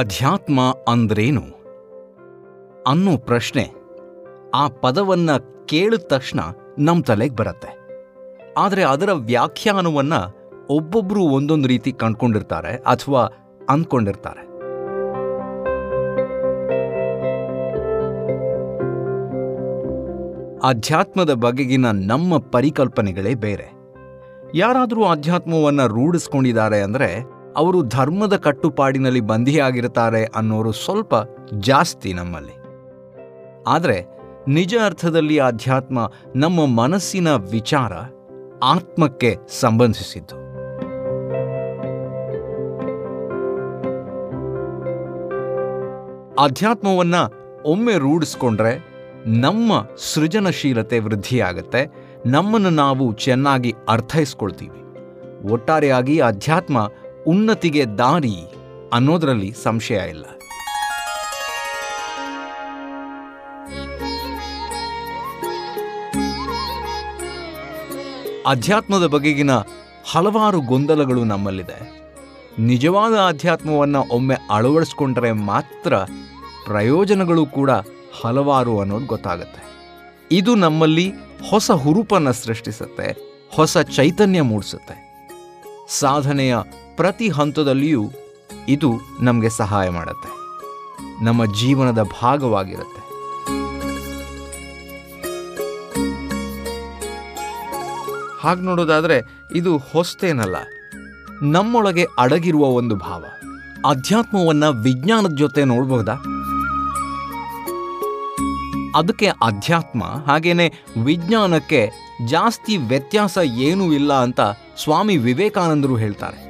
ಅಧ್ಯಾತ್ಮ ಅಂದ್ರೇನು? ಅನ್ನೋ ಪ್ರಶ್ನೆ ಆ ಪದವನ್ನ ಕೇಳಿದ ತಕ್ಷಣ ನಮ್ಮ ತಲೆಗೆ ಬರುತ್ತೆ. ಆದರೆ ಅದರ ವ್ಯಾಖ್ಯಾನವನ್ನ ಒಬ್ಬೊಬ್ಬರು ಒಂದೊಂದು ರೀತಿ ಕಂಡ್ಕೊಂಡಿರ್ತಾರೆ ಅಥವಾ ಅಂದ್ಕೊಂಡಿರ್ತಾರೆ ಅಧ್ಯಾತ್ಮದ ಬಗೆಗಿನ ನಮ್ಮ ಪರಿಕಲ್ಪನೆಗಳೇ ಬೇರೆ. ಯಾರಾದರೂ ಅಧ್ಯಾತ್ಮವನ್ನು ರೂಢಿಸ್ಕೊಂಡಿದ್ದಾರೆ ಅಂದರೆ ಅವರು ಧರ್ಮದ ಕಟ್ಟುಪಾಡಿನಲ್ಲಿ ಬಂಧಿಯಾಗಿರ್ತಾರೆ ಅನ್ನೋರು ಸ್ವಲ್ಪ ಜಾಸ್ತಿ ನಮ್ಮಲ್ಲಿ. ಆದರೆ ನಿಜ ಅರ್ಥದಲ್ಲಿ ಆಧ್ಯಾತ್ಮ ನಮ್ಮ ಮನಸ್ಸಿನ ವಿಚಾರ ಆತ್ಮಕ್ಕೆ ಸಂಬಂಧಿಸಿದ್ದು. ಆಧ್ಯಾತ್ಮವನ್ನು ಒಮ್ಮೆ ರೂಢಿಸ್ಕೊಂಡ್ರೆ ನಮ್ಮ ಸೃಜನಶೀಲತೆ ವೃದ್ಧಿಯಾಗತ್ತೆ, ನಮ್ಮನ್ನು ನಾವು ಚೆನ್ನಾಗಿ ಅರ್ಥೈಸ್ಕೊಳ್ತೀವಿ. ಒಟ್ಟಾರೆಯಾಗಿ ಅಧ್ಯಾತ್ಮ ಉನ್ನತಿಗೆ ದಾರಿ ಅನ್ನೋದರಲ್ಲಿ ಸಂಶಯ ಇಲ್ಲ. ಅಧ್ಯಾತ್ಮದ ಬಗೆಗಿನ ಹಲವಾರು ಗೊಂದಲಗಳು ನಮ್ಮಲ್ಲಿದೆ. ನಿಜವಾದ ಅಧ್ಯಾತ್ಮವನ್ನು ಒಮ್ಮೆ ಅಳವಡಿಸ್ಕೊಂಡ್ರೆ ಮಾತ್ರ ಪ್ರಯೋಜನಗಳು ಕೂಡ ಹಲವಾರು ಅನ್ನೋದು ಗೊತ್ತಾಗುತ್ತೆ. ಇದು ನಮ್ಮಲ್ಲಿ ಹೊಸ ಹುರುಪನ್ನು ಸೃಷ್ಟಿಸುತ್ತೆ, ಹೊಸ ಚೈತನ್ಯ ಮೂಡಿಸುತ್ತೆ. ಸಾಧನೆಯ ಪ್ರತಿ ಹಂತದಲ್ಲಿಯೂ ಇದು ನಮಗೆ ಸಹಾಯ ಮಾಡುತ್ತೆ. ನಮ್ಮ ಜೀವನದ ಭಾಗವಾಗಿರುತ್ತೆ. ಹಾಗೆ ನೋಡೋದಾದರೆ ಇದು ಹೊಸ್ತೇನಲ್ಲ, ನಮ್ಮೊಳಗೆ ಅಡಗಿರುವ ಒಂದು ಭಾವ. ಅಧ್ಯಾತ್ಮವನ್ನು ವಿಜ್ಞಾನದ ಜೊತೆ ನೋಡಬಹುದಾ ಅದಕ್ಕೆ ಅಧ್ಯಾತ್ಮ, ಹಾಗೇನೆ ವಿಜ್ಞಾನಕ್ಕೆ ಜಾಸ್ತಿ ವ್ಯತ್ಯಾಸ ಏನೂ ಇಲ್ಲ ಅಂತ ಸ್ವಾಮಿ ವಿವೇಕಾನಂದರು ಹೇಳ್ತಾರೆ.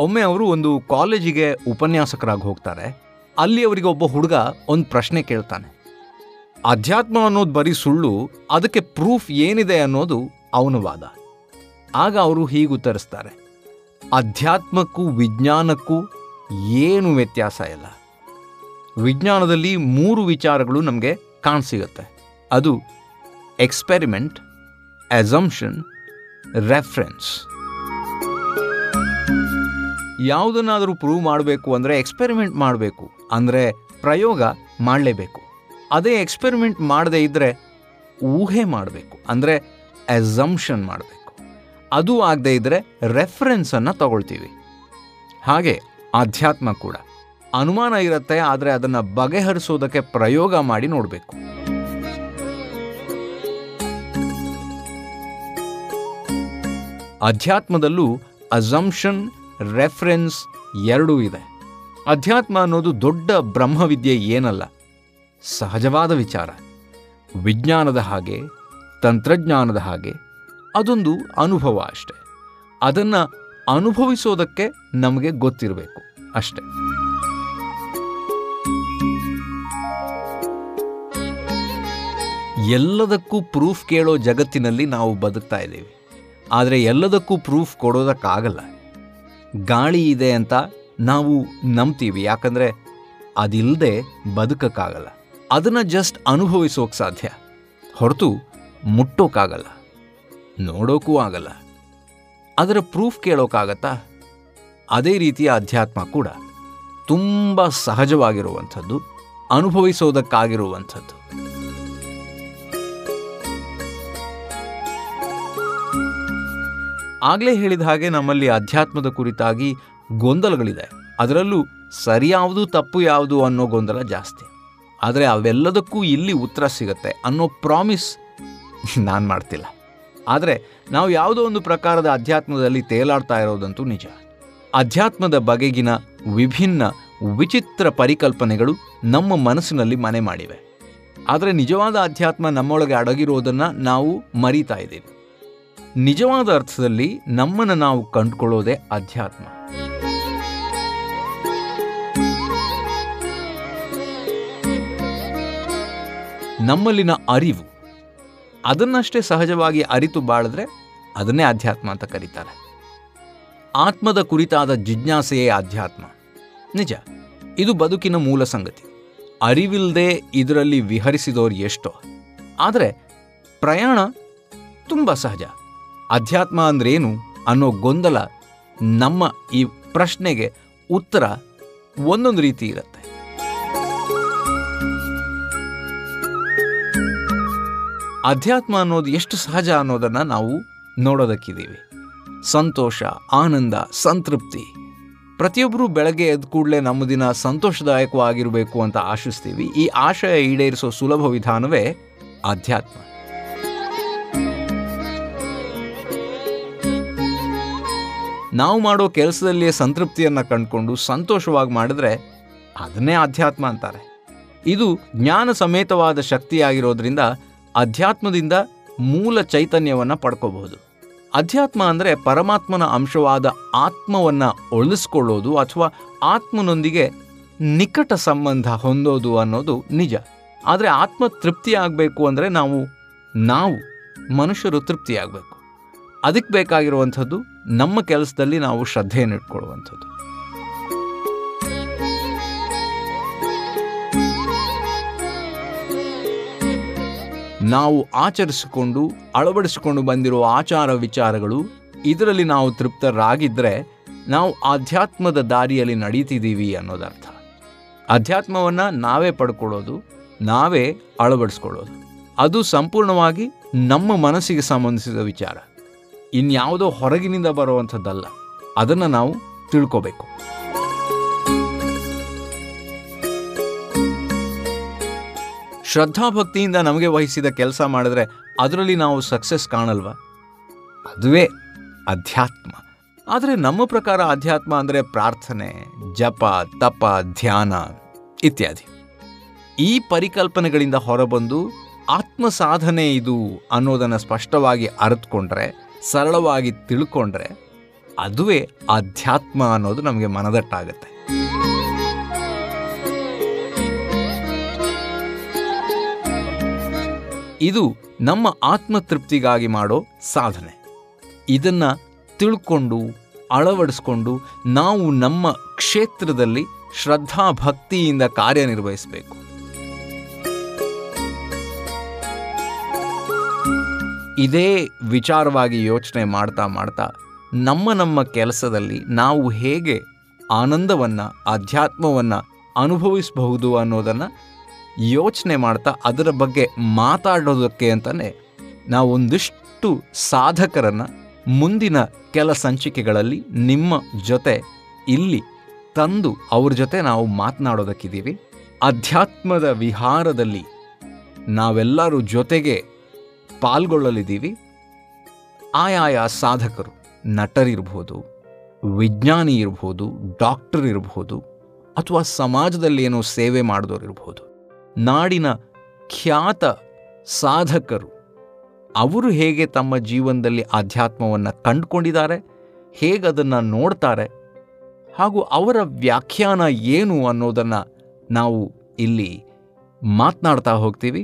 ಒಮ್ಮೆ ಅವರು ಒಂದು ಕಾಲೇಜಿಗೆ ಉಪನ್ಯಾಸಕರಾಗಿ ಹೋಗ್ತಾರೆ. ಅಲ್ಲಿ ಅವರಿಗೆ ಒಬ್ಬ ಹುಡುಗ ಒಂದು ಪ್ರಶ್ನೆ ಕೇಳ್ತಾನೆ. ಅಧ್ಯಾತ್ಮ ಅನ್ನೋದು ಬರೀ ಸುಳ್ಳು, ಅದಕ್ಕೆ ಪ್ರೂಫ್ ಏನಿದೆ ಅನ್ನೋದು ಅವನ ವಾದ. ಆಗ ಅವರು ಹೀಗೆ ಉತ್ತರಿಸ್ತಾರೆ. ಅಧ್ಯಾತ್ಮಕ್ಕೂ ವಿಜ್ಞಾನಕ್ಕೂ ಏನು ವ್ಯತ್ಯಾಸ ಇಲ್ಲ. ವಿಜ್ಞಾನದಲ್ಲಿ ಮೂರು ವಿಚಾರಗಳು ನಮಗೆ ಕಾಣಸಿಗುತ್ತೆ. ಅದು ಎಕ್ಸ್ಪೆರಿಮೆಂಟ್ ಅಸಂಪ್ಷನ್ ರೆಫರೆನ್ಸ್ ಯಾವುದನ್ನಾದರೂ ಪ್ರೂವ್ ಮಾಡಬೇಕು ಅಂದರೆ ಎಕ್ಸ್ಪೆರಿಮೆಂಟ್ ಮಾಡಬೇಕು. ಅಂದರೆ ಪ್ರಯೋಗ ಮಾಡಲೇಬೇಕು. ಅದೇ ಎಕ್ಸ್ಪೆರಿಮೆಂಟ್ ಮಾಡದೇ ಇದ್ದರೆ ಊಹೆ ಮಾಡಬೇಕು. ಅಂದರೆ ಅಸಂಪ್ಷನ್ ಮಾಡಬೇಕು. ಅದು ಆಗದೇ ಇದ್ದರೆ ರೆಫರೆನ್ಸನ್ನು ತಗೊಳ್ತೀವಿ. ಹಾಗೆ ಆಧ್ಯಾತ್ಮ ಕೂಡ. ಅನುಮಾನ ಇರುತ್ತೆ, ಆದರೆ ಅದನ್ನು ಬಗೆಹರಿಸೋದಕ್ಕೆ ಪ್ರಯೋಗ ಮಾಡಿ ನೋಡಬೇಕು. ಅಧ್ಯಾತ್ಮದಲ್ಲೂ ಅಸಂಪ್ಷನ್ ರೆಫರೆನ್ಸ್ ಎರಡೂ ಇದೆ. ಅಧ್ಯಾತ್ಮ ಅನ್ನೋದು ದೊಡ್ಡ ಬ್ರಹ್ಮವಿದ್ಯೆ ಏನಲ್ಲ, ಸಹಜವಾದ ವಿಚಾರ. ವಿಜ್ಞಾನದ ಹಾಗೆ, ತಂತ್ರಜ್ಞಾನದ ಹಾಗೆ, ಅದೊಂದು ಅನುಭವ ಅಷ್ಟೆ. ಅದನ್ನು ಅನುಭವಿಸೋದಕ್ಕೆ ನಮಗೆ ಗೊತ್ತಿರಬೇಕು ಅಷ್ಟೆ. ಎಲ್ಲದಕ್ಕೂ ಪ್ರೂಫ್ ಕೇಳೋ ಜಗತ್ತಿನಲ್ಲಿ ನಾವು ಬದುಕ್ತಾ ಇದ್ದೀವಿ. ಆದರೆ ಎಲ್ಲದಕ್ಕೂ ಪ್ರೂಫ್ ಕೊಡೋದಕ್ಕಾಗಲ್ಲ. ಗಾಳಿ ಇದೆ ಅಂತ ನಾವು ನಂಬ್ತೀವಿ. ಯಾಕಂದರೆ ಅದಿಲ್ಲದೆ ಬದುಕಕ್ಕಾಗಲ್ಲ. ಅದನ್ನು ಜಸ್ಟ್ ಅನುಭವಿಸೋಕೆ ಸಾಧ್ಯ. ಹೊರತು ಮುಟ್ಟೋಕ್ಕಾಗಲ್ಲ ನೋಡೋಕ್ಕೂ ಆಗಲ್ಲ. ಅದರ ಪ್ರೂಫ್ ಕೇಳೋಕ್ಕಾಗತ್ತಾ ಅದೇ ರೀತಿಯ ಅಧ್ಯಾತ್ಮ ಕೂಡ ತುಂಬ ಸಹಜವಾಗಿರುವಂಥದ್ದು, ಅನುಭವಿಸೋದಕ್ಕಾಗಿರುವಂಥದ್ದು. ಆಗಲೇ ಹೇಳಿದ ಹಾಗೆ ನಮ್ಮಲ್ಲಿ ಅಧ್ಯಾತ್ಮದ ಕುರಿತಾಗಿ ಗೊಂದಲಗಳಿದೆ. ಅದರಲ್ಲೂ ಸರಿಯಾವುದು ತಪ್ಪು ಯಾವುದು ಅನ್ನೋ ಗೊಂದಲ ಜಾಸ್ತಿ. ಆದರೆ ಅವೆಲ್ಲದಕ್ಕೂ ಇಲ್ಲಿ ಉತ್ತರ ಸಿಗುತ್ತೆ ಅನ್ನೋ ಪ್ರಾಮಿಸ್ ನಾನು ಮಾಡ್ತಿಲ್ಲ. ಆದರೆ ನಾವು ಯಾವುದೋ ಒಂದು ಪ್ರಕಾರದ ಅಧ್ಯಾತ್ಮದಲ್ಲಿ ತೇಲಾಡ್ತಾ ಇರೋದಂತೂ ನಿಜ. ಅಧ್ಯಾತ್ಮದ ಬಗೆಗಿನ ವಿಭಿನ್ನ ವಿಚಿತ್ರ ಪರಿಕಲ್ಪನೆಗಳು ನಮ್ಮ ಮನಸ್ಸಿನಲ್ಲಿ ಮನೆ ಮಾಡಿವೆ. ಆದರೆ ನಿಜವಾದ ಅಧ್ಯಾತ್ಮ ನಮ್ಮೊಳಗೆ ಅಡಗಿರೋದನ್ನು ನಾವು ಮರೀತಾ ಇದ್ದೀವಿ. ನಿಜವಾದ ಅರ್ಥದಲ್ಲಿ ನಮ್ಮನ್ನು ನಾವು ಕಂಡುಕೊಳ್ಳೋದೇ ಅಧ್ಯಾತ್ಮ. ನಮ್ಮಲ್ಲಿನ ಅರಿವು, ಅದನ್ನಷ್ಟೇ ಸಹಜವಾಗಿ ಅರಿತು ಬಾಳಿದ್ರೆ ಅದನ್ನೇ ಅಧ್ಯಾತ್ಮ ಅಂತ ಕರೀತಾರೆ. ಆತ್ಮದ ಕುರಿತಾದ ಜಿಜ್ಞಾಸೆಯೇ ಅಧ್ಯಾತ್ಮ. ನಿಜ, ಇದು ಬದುಕಿನ ಮೂಲ ಸಂಗತಿ. ಅರಿವಿಲ್ಲದೆ ಇದರಲ್ಲಿ ವಿಹರಿಸಿದವರು ಎಷ್ಟೋ. ಆದರೆ ಪ್ರಯಾಣ ತುಂಬ ಸಹಜ. ಅಧ್ಯಾತ್ಮ ಅಂದ್ರೇನು ಅನ್ನೋ ಗೊಂದಲ ನಮ್ಮ ಈ ಪ್ರಶ್ನೆಗೆ ಉತ್ತರ ಒಂದೊಂದು ರೀತಿ ಇರುತ್ತೆ. ಅಧ್ಯಾತ್ಮ ಅನ್ನೋದು ಎಷ್ಟು ಸಹಜ ಅನ್ನೋದನ್ನು ನಾವು ನೋಡೋದಕ್ಕಿದ್ದೀವಿ. ಸಂತೋಷ, ಆನಂದ, ಸಂತೃಪ್ತಿ. ಪ್ರತಿಯೊಬ್ಬರೂ ಬೆಳಗ್ಗೆ ಎದ್ದ ಕೂಡಲೇ ನಮ್ಮ ದಿನ ಸಂತೋಷದಾಯಕವಾಗಿರಬೇಕು ಅಂತ ಆಶಿಸ್ತೀವಿ. ಈ ಆಶಯ ಈಡೇರಿಸೋ ಸುಲಭ ವಿಧಾನವೇ ಅಧ್ಯಾತ್ಮ. ನಾವು ಮಾಡೋ ಕೆಲಸದಲ್ಲಿಯೇ ಸಂತೃಪ್ತಿಯನ್ನು ಕಂಡುಕೊಂಡು ಸಂತೋಷವಾಗಿ ಮಾಡಿದ್ರೆ ಅದನ್ನೇ ಅಧ್ಯಾತ್ಮ ಅಂತಾರೆ. ಇದು ಜ್ಞಾನ ಸಮೇತವಾದ ಶಕ್ತಿಯಾಗಿರೋದ್ರಿಂದ ಅಧ್ಯಾತ್ಮದಿಂದ ಮೂಲ ಚೈತನ್ಯವನ್ನು ಪಡ್ಕೋಬಹುದು. ಅಧ್ಯಾತ್ಮ ಅಂದರೆ ಪರಮಾತ್ಮನ ಅಂಶವಾದ ಆತ್ಮವನ್ನು ಒಳಿಸ್ಕೊಳ್ಳೋದು ಅಥವಾ ಆತ್ಮನೊಂದಿಗೆ ನಿಕಟ ಸಂಬಂಧ ಹೊಂದೋದು ಅನ್ನೋದು ನಿಜ. ಆದರೆ ಆತ್ಮ ತೃಪ್ತಿ ಆಗಬೇಕು ಅಂದರೆ ನಾವು ನಾವು ಮನುಷ್ಯರು ತೃಪ್ತಿಯಾಗಬೇಕು ಅದಕ್ಕೆ ಬೇಕಾಗಿರುವಂಥದ್ದು ನಮ್ಮ ಕೆಲಸದಲ್ಲಿ ನಾವು ಶ್ರದ್ಧೆಯನ್ನು ಇಟ್ಕೊಳ್ಳುವಂಥದ್ದು. ನಾವು ಆಚರಿಸಿಕೊಂಡು, ಅಳವಡಿಸಿಕೊಂಡು ಬಂದಿರುವ ಆಚಾರ ವಿಚಾರಗಳು, ಇದರಲ್ಲಿ ನಾವು ತೃಪ್ತರಾಗಿದ್ದರೆ ನಾವು ಆಧ್ಯಾತ್ಮದ ದಾರಿಯಲ್ಲಿ ನಡೀತಿದ್ದೀವಿ ಅನ್ನೋದರ್ಥ. ಅಧ್ಯಾತ್ಮವನ್ನು ನಾವೇ ಪಡ್ಕೊಳ್ಳೋದು, ನಾವೇ ಅಳವಡಿಸ್ಕೊಳ್ಳೋದು. ಅದು ಸಂಪೂರ್ಣವಾಗಿ ನಮ್ಮ ಮನಸ್ಸಿಗೆ ಸಂಬಂಧಿಸಿದ ವಿಚಾರ. ಇನ್ಯಾವುದೋ ಹೊರಗಿನಿಂದ ಬರುವಂಥದ್ದಲ್ಲ. ಅದನ್ನು ನಾವು ತಿಳ್ಕೋಬೇಕು. ಶ್ರದ್ಧಾಭಕ್ತಿಯಿಂದ ನಮಗೆ ವಹಿಸಿದ ಕೆಲಸ ಮಾಡಿದ್ರೆ ಅದರಲ್ಲಿ ನಾವು ಸಕ್ಸಸ್ ಕಾಣಲ್ವಾ? ಅದುವೇ ಅಧ್ಯಾತ್ಮ. ಆದರೆ ನಮ್ಮ ಪ್ರಕಾರ ಅಧ್ಯಾತ್ಮ ಅಂದರೆ ಪ್ರಾರ್ಥನೆ, ಜಪ, ತಪ, ಧ್ಯಾನ ಇತ್ಯಾದಿ. ಈ ಪರಿಕಲ್ಪನೆಗಳಿಂದ ಹೊರಬಂದು ಆತ್ಮ ಸಾಧನೆ ಇದು ಅನ್ನೋದನ್ನು ಸ್ಪಷ್ಟವಾಗಿ ಅರಿತುಕೊಂಡ್ರೆ ಸರಳವಾಗಿ ತಿಳ್ಕೊಂಡ್ರೆ ಅದುವೇ ಆಧ್ಯಾತ್ಮ ಅನ್ನೋದು ನಮಗೆ ಮನದಟ್ಟಾಗುತ್ತೆ. ಇದು ನಮ್ಮ ಆತ್ಮತೃಪ್ತಿಗಾಗಿ ಮಾಡೋ ಸಾಧನೆ. ಇದನ್ನ ತಿಳ್ಕೊಂಡು, ಅಳವಡಿಸ್ಕೊಂಡು ನಾವು ನಮ್ಮ ಕ್ಷೇತ್ರದಲ್ಲಿ ಶ್ರದ್ಧಾ ಭಕ್ತಿಯಿಂದ ಕಾರ್ಯನಿರ್ವಹಿಸಬೇಕು. ಇದೇ ವಿಚಾರವಾಗಿ ಯೋಚನೆ ಮಾಡ್ತಾ ಮಾಡ್ತಾ ನಮ್ಮ ನಮ್ಮ ಕೆಲಸದಲ್ಲಿ ನಾವು ಹೇಗೆ ಆನಂದವನ್ನು, ಆಧ್ಯಾತ್ಮವನ್ನು ಅನುಭವಿಸಬಹುದು ಅನ್ನೋದನ್ನು ಯೋಚನೆ ಮಾಡ್ತಾ ಅದರ ಬಗ್ಗೆ ಮಾತಾಡೋದಕ್ಕೆ ಅಂತಲೇ ನಾವೊಂದಿಷ್ಟು ಸಾಧಕರನ್ನು ಮುಂದಿನ ಕೆಲ ಸಂಚಿಕೆಗಳಲ್ಲಿ ನಿಮ್ಮ ಜೊತೆ ಇಲ್ಲಿ ತಂದು ಅವ್ರ ಜೊತೆ ನಾವು ಮಾತನಾಡೋದಕ್ಕಿದ್ದೀವಿ. ಅಧ್ಯಾತ್ಮದ ವಿಹಾರದಲ್ಲಿ ನಾವೆಲ್ಲರೂ ಜೊತೆಗೆ ಪಾಲ್ಗೊಳ್ಳಲಿದ್ದೀವಿ. ಆಯಾಯ ಸಾಧಕರು, ನಟರಿರ್ಬೋದು, ವಿಜ್ಞಾನಿ ಇರ್ಬೋದು, ಡಾಕ್ಟರ್ ಇರ್ಬೋದು, ಅಥವಾ ಸಮಾಜದಲ್ಲಿ ಏನೋ ಸೇವೆ ಮಾಡಿದವರಿರ್ಬೋದು ನಾಡಿನ ಖ್ಯಾತ ಸಾಧಕರು, ಅವರು ಹೇಗೆ ತಮ್ಮ ಜೀವನದಲ್ಲಿ ಆಧ್ಯಾತ್ಮವನ್ನು ಕಂಡುಕೊಂಡಿದ್ದಾರೆ, ಹೇಗೆ ಅದನ್ನು ನೋಡ್ತಾರೆ, ಹಾಗೂ ಅವರ ವ್ಯಾಖ್ಯಾನ ಏನು ಅನ್ನೋದನ್ನು ನಾವು ಇಲ್ಲಿ ಮಾತನಾಡ್ತಾ ಹೋಗ್ತೀವಿ.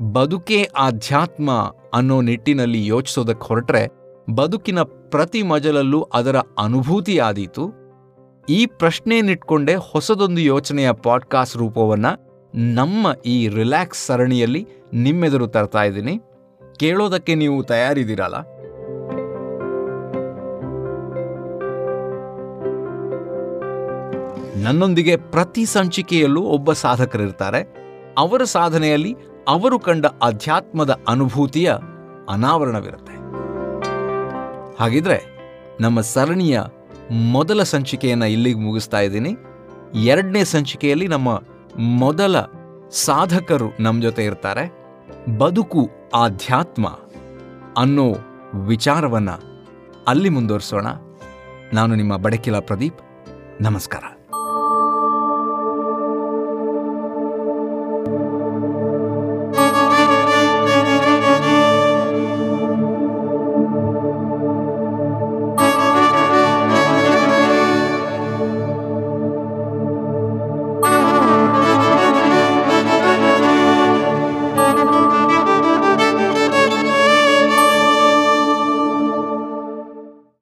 ಬದುಕೇ ಆಧ್ಯಾತ್ಮ ಅನ್ನೋ ನಿಟ್ಟಿನಲ್ಲಿ ಯೋಚಿಸೋದಕ್ಕೆ ಹೊರಟ್ರೆ ಬದುಕಿನ ಪ್ರತಿ ಮಜಲಲ್ಲೂ ಅದರ ಅನುಭೂತಿ ಆದೀತು. ಈ ಪ್ರಶ್ನೆಯನ್ನಿಟ್ಕೊಂಡೇ ಹೊಸದೊಂದು ಯೋಚನೆಯ ಪಾಡ್ಕಾಸ್ಟ್ ರೂಪವನ್ನು ನಮ್ಮ ಈ ರಿಲ್ಯಾಕ್ಸ್ ಸರಣಿಯಲ್ಲಿ ನಿಮ್ಮೆದುರು ತರ್ತಾ ಇದ್ದೀನಿ. ಕೇಳೋದಕ್ಕೆ ನೀವು ತಯಾರಿದ್ದೀರಲ್ಲ? ನನ್ನೊಂದಿಗೆ ಪ್ರತಿ ಸಂಚಿಕೆಯಲ್ಲೂ ಒಬ್ಬ ಸಾಧಕರಿರ್ತಾರೆ. ಅವರ ಸಾಧನೆಯಲ್ಲಿ ಅವರು ಕಂಡ ಅಧ್ಯಾತ್ಮದ ಅನುಭೂತಿಯ ಅನಾವರಣವಿರುತ್ತೆ. ಹಾಗಿದ್ರೆ ನಮ್ಮ ಸರಣಿಯ ಮೊದಲ ಸಂಚಿಕೆಯನ್ನು ಇಲ್ಲಿಗೆ ಮುಗಿಸ್ತಾ ಇದ್ದೀನಿ. ಎರಡನೇ ಸಂಚಿಕೆಯಲ್ಲಿ ನಮ್ಮ ಮೊದಲ ಸಾಧಕರು ನಮ್ಮ ಜೊತೆ ಇರ್ತಾರೆ. ಬದುಕು ಆಧ್ಯಾತ್ಮ ಅನ್ನೋ ವಿಚಾರವನ್ನು ಅಲ್ಲಿ ಮುಂದುವರಿಸೋಣ. ನಾನು ನಿಮ್ಮ ಬಡಕಿಲ ಪ್ರದೀಪ್. ನಮಸ್ಕಾರ.